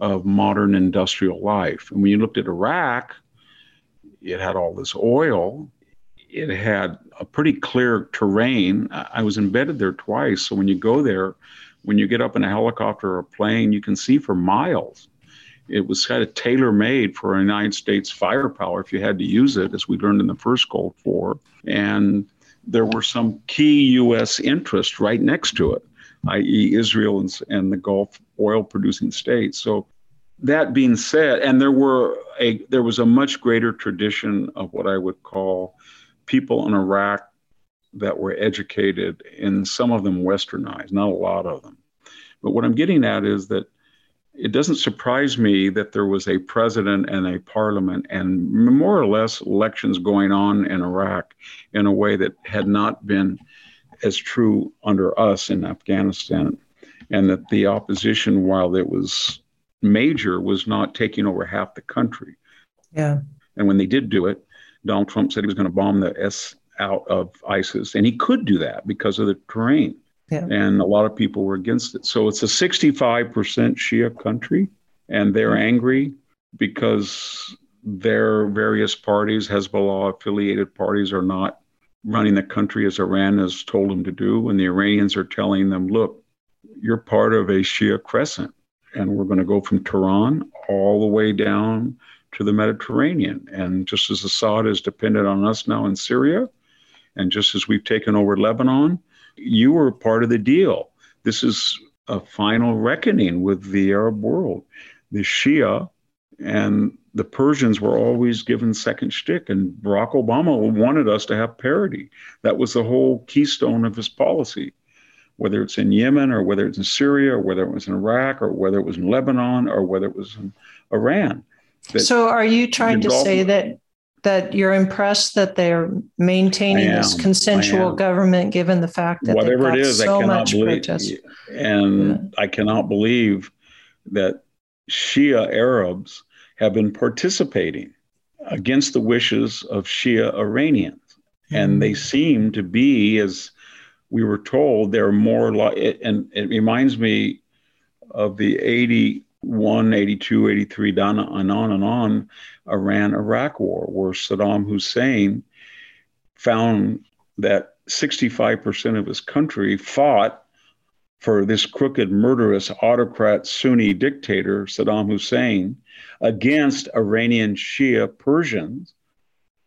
of modern industrial life. And when you looked at Iraq, it had all this oil. It had a pretty clear terrain. I was embedded there twice. So when you go there, when you get up in a helicopter or a plane, you can see for miles. It was kind of tailor made for a United States firepower if you had to use it, as we learned in the first Gulf War. And there were some key U.S. interests right next to it, i.e., Israel and, and the Gulf oil producing states. So that being said, and there were a there was a much greater tradition of what I would call people in Iraq that were educated, and some of them westernized, not a lot of them. But what I'm getting at is that it doesn't surprise me that there was a president and a parliament and more or less elections going on in Iraq in a way that had not been as true under us in Afghanistan. And that the opposition, while it was major, was not taking over half the country. Yeah. And when they did do it, Donald Trump said he was going to bomb the S out of ISIS. And he could do that because of the terrain. Yeah. And a lot of people were against it. So it's a 65% Shia country, and they're mm-hmm. angry because their various parties, Hezbollah affiliated parties, are not running the country as Iran has told them to do. And the Iranians are telling them, look, you're part of a Shia crescent, and we're going to go from Tehran all the way down to the Mediterranean. And just as Assad is dependent on us now in Syria, and just as we've taken over Lebanon, you were part of the deal. This is a final reckoning with the Arab world. The Shia and the Persians were always given second shtick, and Barack Obama wanted us to have parity. That was the whole keystone of his policy. Whether it's in Yemen or whether it's in Syria or whether it was in Iraq or whether it was in Lebanon or whether it was in Iran. So, are you trying to say that that you're impressed that they're maintaining am, this consensual government, given the fact that whatever it is, so I cannot believe, protest. and yeah. I cannot believe that Shia Arabs have been participating against the wishes of Shia Iranians, mm-hmm. and they seem to be, as we were told, they're more like, and it reminds me of the 81, 82, 83, and on and on Iran Iraq war, where Saddam Hussein found that 65% of his country fought for this crooked, murderous autocrat Sunni dictator, Saddam Hussein, against Iranian Shia Persians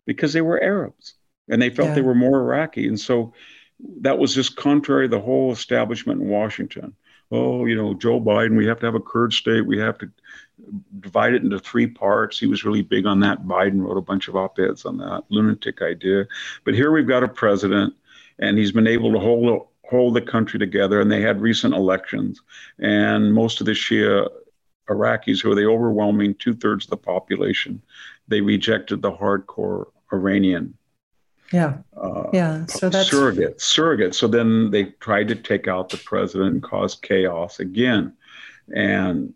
because they were Arabs and they felt yeah. they were more Iraqi. And so that was just contrary to the whole establishment in Washington. Oh, you know, Joe Biden, we have to have a Kurd state. We have to divide it into three parts. He was really big on that. Biden wrote a bunch of op eds on that lunatic idea. But here we've got a president, and he's been able to hold hold the country together. And they had recent elections, and most of the Shia Iraqis, who are the overwhelming two thirds of the population, they rejected the hardcore Iranian. Yeah. Uh, yeah. So that's surrogate, surrogate. So then they tried to take out the president and cause chaos again. And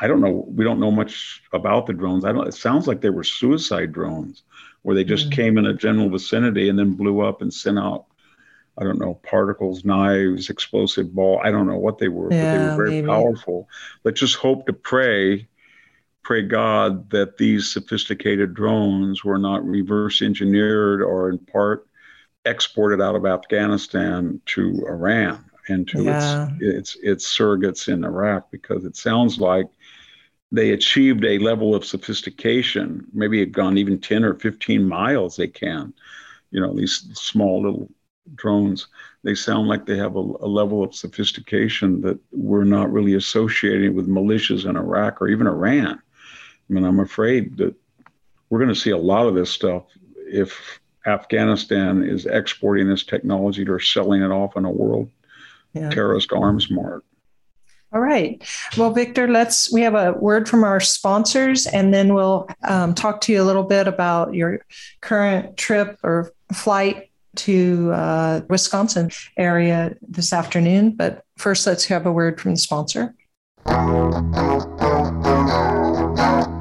I don't know. We don't know much about the drones. I don't. It sounds like they were suicide drones, where they just mm-hmm. came in a general vicinity and then blew up and sent out. I don't know particles, knives, explosive ball. I don't know what they were, yeah, but they were very maybe. powerful. Let's just hope to pray, pray God that these sophisticated drones were not reverse engineered or in part exported out of Afghanistan to Iran and to yeah. its, its its surrogates in Iraq because it sounds like they achieved a level of sophistication, maybe it gone even 10 or 15 miles they can. You know, these small little drones, they sound like they have a, a level of sophistication that we're not really associating with militias in Iraq or even Iran. I mean, I'm afraid that we're going to see a lot of this stuff if Afghanistan is exporting this technology or selling it off in a world yeah. terrorist arms mart. All right. Well, Victor, let's. We have a word from our sponsors, and then we'll um, talk to you a little bit about your current trip or flight to uh, Wisconsin area this afternoon. But first, let's have a word from the sponsor.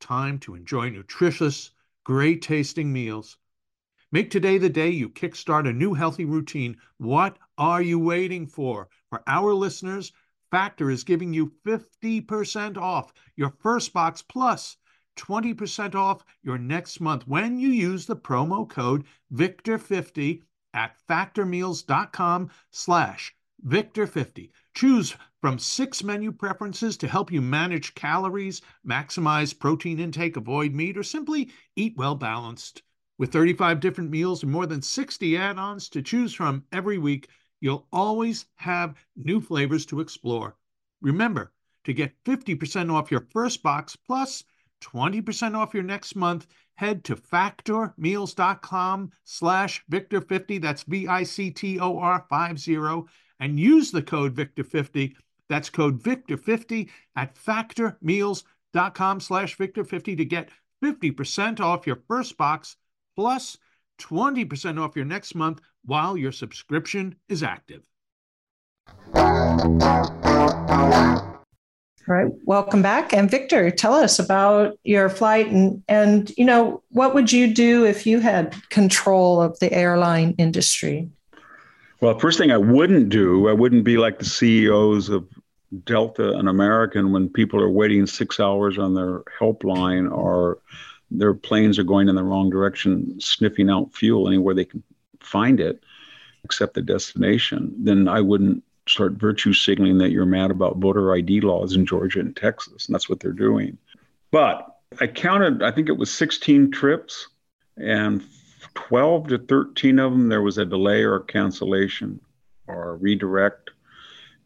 time to enjoy nutritious, great tasting meals. Make today the day you kickstart a new healthy routine. What are you waiting for? For our listeners, Factor is giving you 50% off your first box plus 20% off your next month when you use the promo code VICTOR50 at factormeals.com slash Victor50. Choose from six menu preferences to help you manage calories, maximize protein intake, avoid meat, or simply eat well balanced. With 35 different meals and more than 60 add ons to choose from every week, you'll always have new flavors to explore. Remember to get 50% off your first box plus 20% off your next month. Head to factormeals.com slash Victor50. That's V I C T O R 50 and use the code Victor50. That's code Victor50 at factormeals.com slash Victor50 to get 50% off your first box plus 20% off your next month while your subscription is active. All right, welcome back. And Victor, tell us about your flight and and you know, what would you do if you had control of the airline industry? Well, first thing I wouldn't do, I wouldn't be like the CEOs of Delta and American when people are waiting six hours on their helpline or their planes are going in the wrong direction, sniffing out fuel anywhere they can find it, except the destination. Then I wouldn't start virtue signaling that you're mad about voter ID laws in Georgia and Texas. And that's what they're doing. But I counted, I think it was 16 trips, and 12 to 13 of them, there was a delay or cancellation or redirect.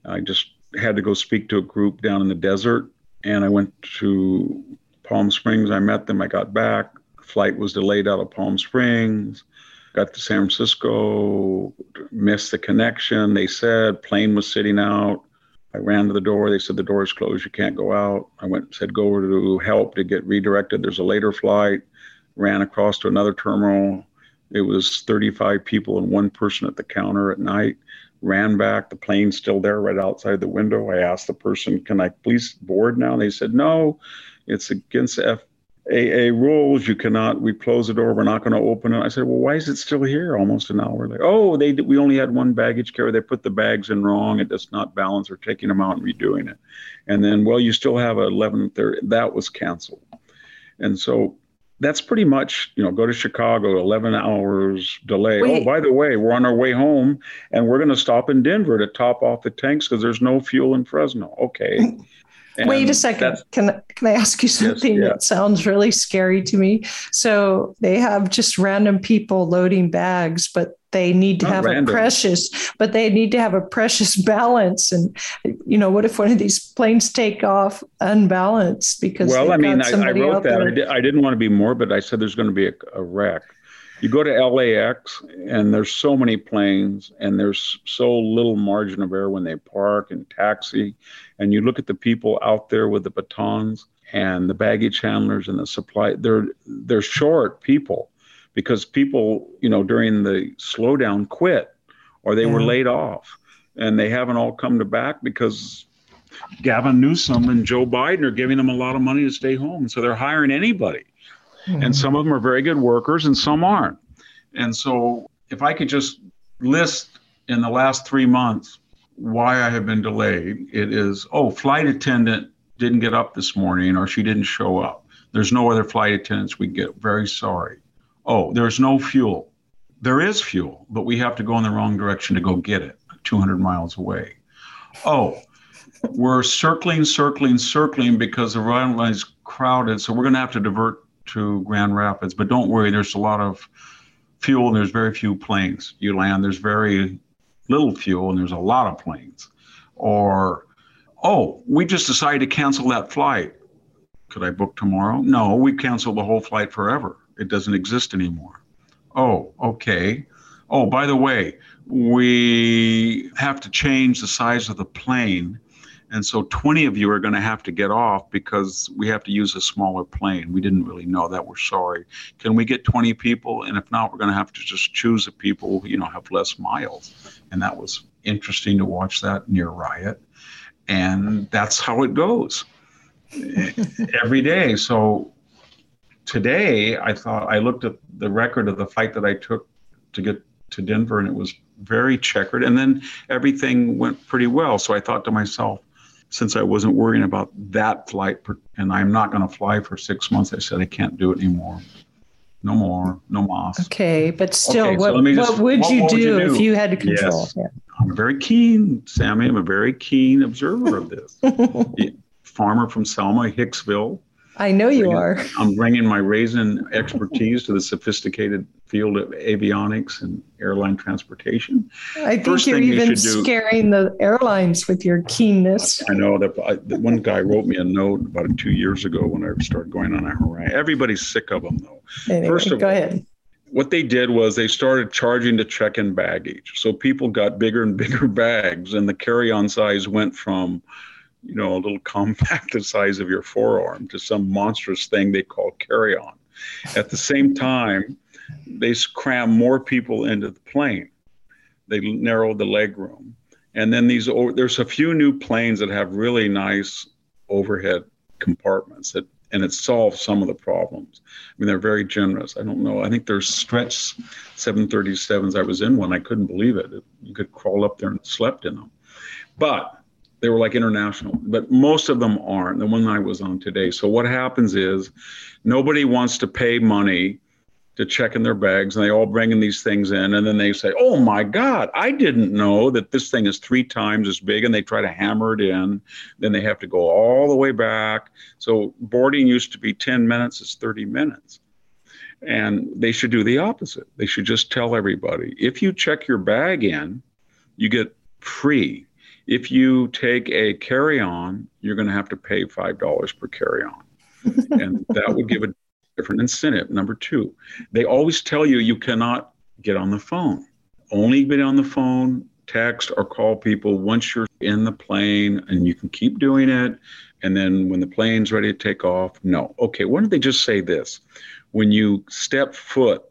I just had to go speak to a group down in the desert, and I went to Palm Springs. I met them. I got back. Flight was delayed out of Palm Springs. Got to San Francisco, missed the connection. They said plane was sitting out. I ran to the door. They said the door is closed. You can't go out. I went said go over to help to get redirected. There's a later flight. Ran across to another terminal. It was 35 people and one person at the counter at night. Ran back. The plane's still there right outside the window. I asked the person, Can I please board now? And they said, No, it's against FAA rules. You cannot, we close the door. We're not going to open it. I said, Well, why is it still here almost an hour later? Oh, they we only had one baggage carrier. They put the bags in wrong. It does not balance. We're taking them out and redoing it. And then, well, you still have 11:30. That was canceled. And so that's pretty much, you know, go to Chicago, 11 hours delay. Oh, Wait. Oh, by the way, we're on our way home and we're going to stop in Denver to top off the tanks because there's no fuel in Fresno. Okay. And [LAUGHS] Wait a second. Can can I ask you something yes, yeah. that sounds really scary to me? So they have just random people loading bags, but they need to Not have random. a precious, but they need to have a precious [LAUGHS] balance. And you know, what if one of these planes take off unbalanced because? Well, I mean, I, I, wrote that. I, did, I didn't want to be morbid. I said there's going to be a, a wreck. You go to LAX, and there's so many planes, and there's so little margin of error when they park and taxi. And you look at the people out there with the batons and the baggage handlers and the supply. They're they're short people because people, you know, during the slowdown quit or they yeah. were laid off, and they haven't all come to back because Gavin Newsom and Joe Biden are giving them a lot of money to stay home. So they're hiring anybody. Mm-hmm. And some of them are very good workers and some aren't. And so if I could just list in the last three months why I have been delayed, it is oh, flight attendant didn't get up this morning or she didn't show up. There's no other flight attendants we get. Very sorry. Oh, there's no fuel. There is fuel, but we have to go in the wrong direction to go get it 200 miles away. Oh, we're circling, circling, circling because the runway is crowded. So we're going to have to divert to Grand Rapids. But don't worry, there's a lot of fuel and there's very few planes. You land, there's very little fuel and there's a lot of planes. Or, oh, we just decided to cancel that flight. Could I book tomorrow? No, we canceled the whole flight forever. It doesn't exist anymore. Oh, okay. Oh, by the way, we have to change the size of the plane and so 20 of you are going to have to get off because we have to use a smaller plane. We didn't really know that. We're sorry. Can we get 20 people? And if not, we're going to have to just choose the people who, you know, have less miles. And that was interesting to watch that near riot. And that's how it goes [LAUGHS] every day. So today I thought I looked at the record of the fight that I took to get to Denver and it was very checkered. And then everything went pretty well. So I thought to myself, since I wasn't worrying about that flight and I'm not going to fly for six months, I said I can't do it anymore. No more, no mas. Okay, but still, okay, what, so just, what, would, what, you, what do would, you do if you had to control? Yes. Yeah. I'm very keen, Sami. I'm a very keen observer of this. [LAUGHS] Farmer from Selma, Hicksville, I know you are. I'm bringing my raisin expertise to the sophisticated field of avionics and airline transportation. I think First you're even you scaring do, the airlines with your keenness. I know that I, one guy wrote me a note about two years ago when I started going on a. Everybody's sick of them, though. Anyway, First of go all, ahead. What they did was they started charging to check in baggage. So people got bigger and [LAUGHS] bigger bags, and the carry on size went from you know, a little [LAUGHS] compact the size of your forearm to some monstrous thing they call carry on. At the same time, they cram more people into the plane. They narrow the leg room. And then these, there's a few new planes that have really nice overhead compartments that, and it solves some of the problems. I mean, they're very generous. I don't know. I think there's stretch 737s. I was in one. I couldn't believe it. You could crawl up there and slept in them. But they were like international, but most of them aren't. The one I was on today. So what happens is nobody wants to pay money to check in their bags and they all bring in these things in and then they say oh my god i didn't know that this thing is three times as big and they try to hammer it in then they have to go all the way back so boarding used to be 10 minutes it's 30 minutes and they should do the opposite they should just tell everybody if you check your bag in you get free if you take a carry on, you're going to have to pay $5 per carry on. and that would give a different incentive. Number two, they always tell you you cannot get on the phone. Only get on the phone, text, or call people once you're in the plane, and you can keep doing it. And then when the plane's ready to take off, no. Okay, why don't they just say this? When you step foot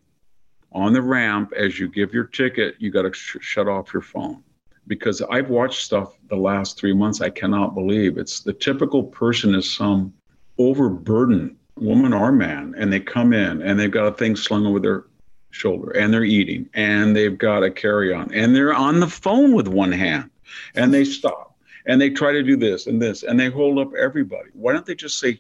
on the ramp as you give your ticket, you got to sh- shut off your phone because I've watched stuff the last three months I cannot believe. It's the typical person is some overburdened woman or man, and they come in and they've got a thing slung over their shoulder and they're eating and they've got a carry on and they're on the phone with one hand and they stop and they try to do this and this and they hold up everybody. Why don't they just say,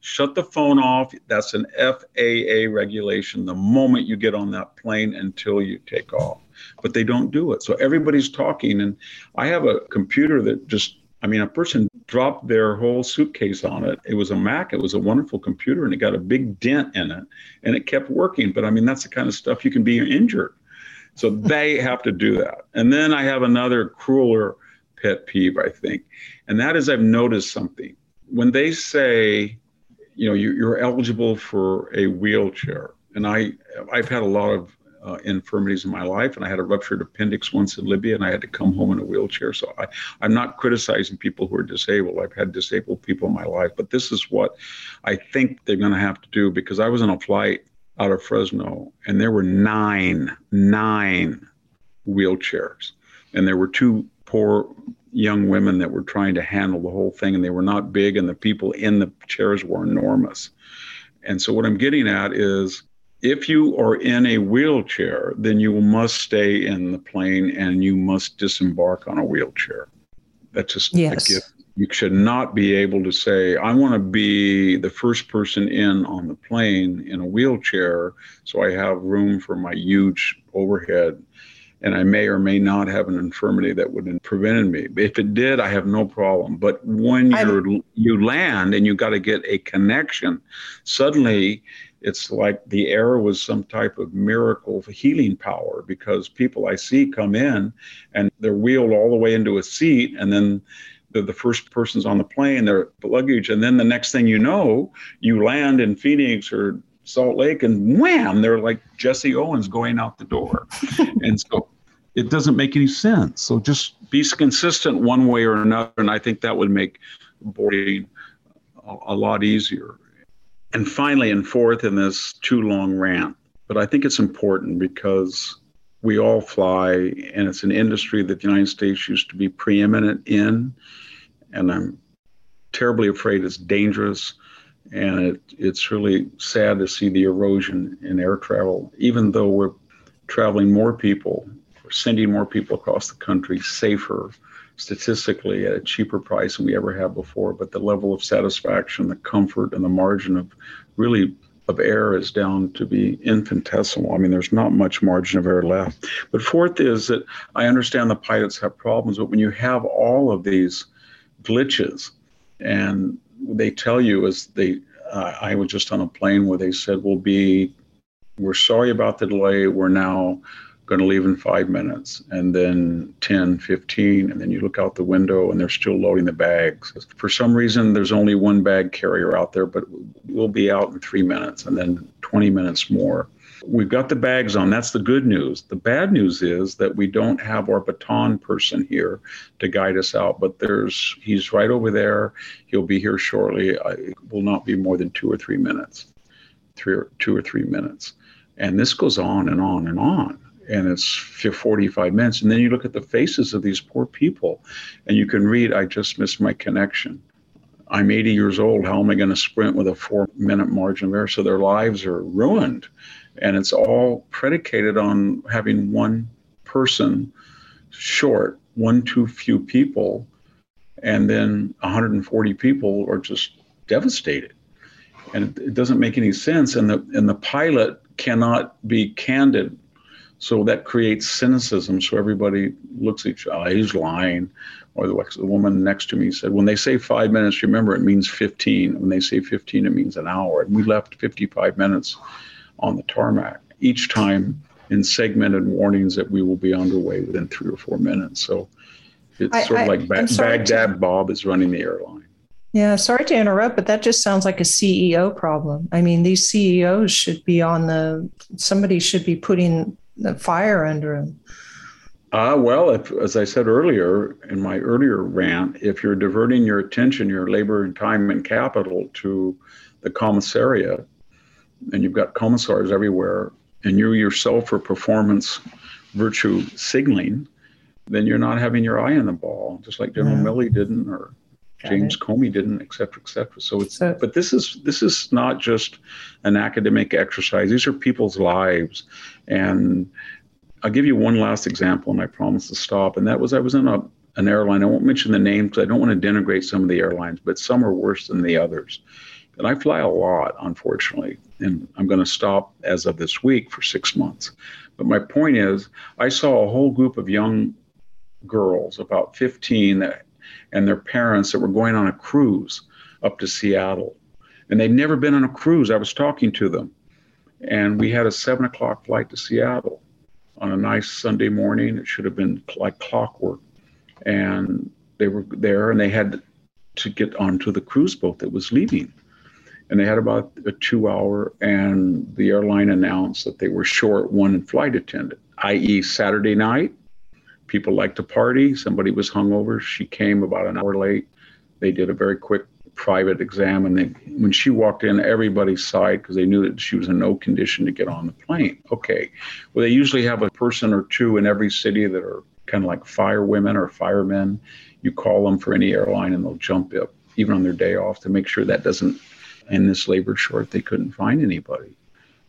shut the phone off? That's an FAA regulation the moment you get on that plane until you take off but they don't do it. So everybody's talking. And I have a computer that just, I mean, a person dropped their whole suitcase on it. It was a Mac, it was a wonderful computer, and it got a big dent in it, and it kept working. But I mean, that's the kind of stuff you can be injured. So [LAUGHS] they have to do that. And then I have another crueler pet peeve, I think, and that is I've noticed something. When they say, you know, you're eligible for a wheelchair, and I, I've had a lot of uh, infirmities in my life, and I had a ruptured appendix once in Libya, and I had to come home in a wheelchair. So I, I'm not criticizing people who are disabled. I've had disabled people in my life, but this is what I think they're going to have to do because I was on a flight out of Fresno, and there were nine, nine wheelchairs, and there were two poor young women that were trying to handle the whole thing, and they were not big, and the people in the chairs were enormous. And so what I'm getting at is if you are in a wheelchair, then you must stay in the plane and you must disembark on a wheelchair. That's just yes. a gift. You should not be able to say, I want to be the first person in on the plane in a wheelchair so I have room for my huge overhead. And I may or may not have an infirmity that would have prevented me. If it did, I have no problem. But when you you land and you got to get a connection, suddenly it's like the air was some type of miracle healing power because people I see come in and they're wheeled all the way into a seat and then they're the first persons on the plane, their luggage, and then the next thing you know, you land in Phoenix or Salt Lake and wham, they're like Jesse Owens going out the door. [LAUGHS] and so it doesn't make any sense. So just be consistent one way or another. And I think that would make boarding a, a lot easier. And finally, and fourth in this too long rant, but I think it's important because we all fly, and it's an industry that the United States used to be preeminent in. And I'm terribly afraid it's dangerous. And it, it's really sad to see the erosion in air travel, even though we're traveling more people, we're sending more people across the country safer statistically at a cheaper price than we ever have before. But the level of satisfaction, the comfort, and the margin of really of error is down to be infinitesimal. I mean, there's not much margin of error left. But fourth is that I understand the pilots have problems, but when you have all of these glitches, and they tell you as they, uh, I was just on a plane where they said, "We'll be, we're sorry about the delay. We're now." Going to leave in five minutes and then 10 15 and then you look out the window and they're still loading the bags. For some reason there's only one bag carrier out there but we'll be out in three minutes and then 20 minutes more. We've got the bags on. That's the good news. The bad news is that we don't have our baton person here to guide us out but there's he's right over there. He'll be here shortly. It will not be more than two or three minutes three or two or three minutes. And this goes on and on and on and it's 45 minutes. And then you look at the faces of these poor people and you can read, I just missed my connection. I'm 80 years old. How am I going to sprint with a four minute margin of error? So their lives are ruined. And it's all predicated on having one person short, one too few people, and then 140 people are just devastated. And it, it doesn't make any sense. And the, and the pilot cannot be candid so that creates cynicism. So everybody looks at each other, oh, he's lying. Or the, the woman next to me said, when they say five minutes, remember it means 15. When they say 15, it means an hour. And we left 55 minutes on the tarmac, each time in segmented warnings that we will be underway within three or four minutes. So it's I, sort of I, like ba- Baghdad to, Bob is running the airline. Yeah, sorry to interrupt, but that just sounds like a CEO problem. I mean, these CEOs should be on the, somebody should be putting the fire under him? Uh, well, if, as I said earlier in my earlier rant, if you're diverting your attention, your labor and time and capital to the commissariat, and you've got commissars everywhere, and you yourself are performance virtue signaling, then you're not having your eye on the ball, just like General yeah. Milley didn't, or James. Comey didn't, et cetera, et cetera. So it's, so, but this is this is not just an academic exercise. These are people's lives, and I'll give you one last example, and I promise to stop. And that was I was in a an airline. I won't mention the name because I don't want to denigrate some of the airlines, but some are worse than the others. And I fly a lot, unfortunately, and I'm going to stop as of this week for six months. But my point is, I saw a whole group of young girls, about 15, that and their parents that were going on a cruise up to Seattle. And they'd never been on a cruise. I was talking to them. And we had a seven o'clock flight to Seattle on a nice Sunday morning. It should have been like clockwork. And they were there and they had to get onto the cruise boat that was leaving. And they had about a two hour, and the airline announced that they were short one flight attendant, i.e., Saturday night people like to party. Somebody was hungover. She came about an hour late. They did a very quick private exam, and they, when she walked in, everybody sighed because they knew that she was in no condition to get on the plane. Okay, well, they usually have a person or two in every city that are kind of like firewomen or firemen. You call them for any airline, and they'll jump up even on their day off to make sure that doesn't. In this labor short, they couldn't find anybody,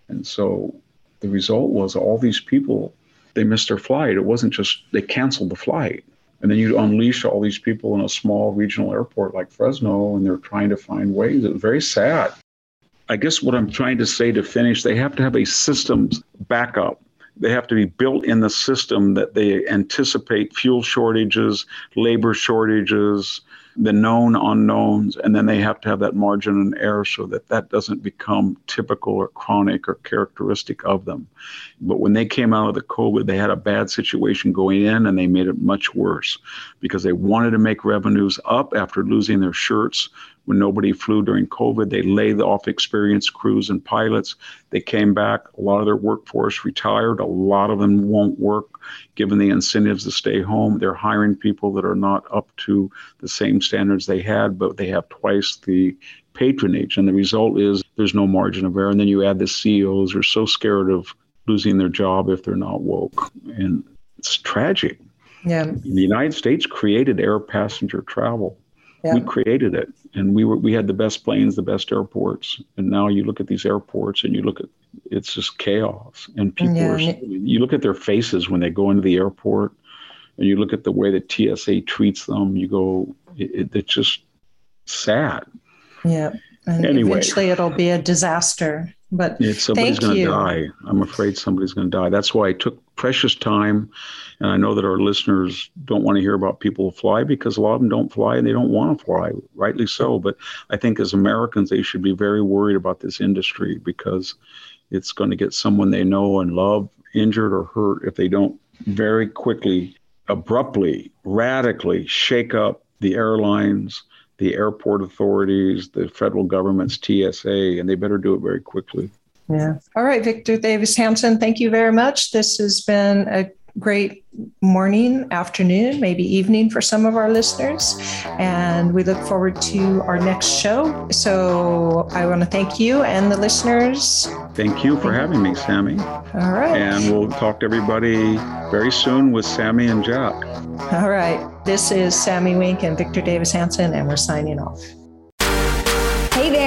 and so the result was all these people they missed their flight. It wasn't just they canceled the flight. And then you unleash all these people in a small regional airport like Fresno, and they're trying to find ways. It's very sad. I guess what I'm trying to say to finish, they have to have a systems backup. They have to be built in the system that they anticipate fuel shortages, labor shortages, the known unknowns, and then they have to have that margin and error so that that doesn't become typical or chronic or characteristic of them. But when they came out of the COVID, they had a bad situation going in and they made it much worse because they wanted to make revenues up after losing their shirts when nobody flew during COVID. They laid off experienced crews and pilots. They came back. A lot of their workforce retired. A lot of them won't work given the incentives to stay home. They're hiring people that are not up to the same standards they had, but they have twice the patronage. And the result is there's no margin of error. And then you add the CEOs are so scared of losing their job if they're not woke. And it's tragic. Yeah. The United States created air passenger travel. Yeah. We created it, and we were we had the best planes, the best airports, and now you look at these airports and you look at it's just chaos, and people yeah. are. You look at their faces when they go into the airport, and you look at the way that TSA treats them. You go, it, it, it's just sad. Yeah, and anyway, eventually it'll be a disaster. But somebody's going to die. I'm afraid somebody's going to die. That's why I took precious time. And I know that our listeners don't want to hear about people who fly because a lot of them don't fly and they don't want to fly, rightly so. But I think as Americans, they should be very worried about this industry because it's going to get someone they know and love injured or hurt if they don't very quickly, abruptly, radically shake up the airlines the airport authorities, the federal government's TSA, and they better do it very quickly. Yeah. All right, Victor Davis Hanson, thank you very much. This has been a great morning, afternoon, maybe evening for some of our listeners. And we look forward to our next show. So I want to thank you and the listeners. Thank you for having me, Sami. All right. And we'll talk to everybody very soon with Sami and Jack. All right. This is Sami Winc and Victor Davis Hanson, and we're signing off.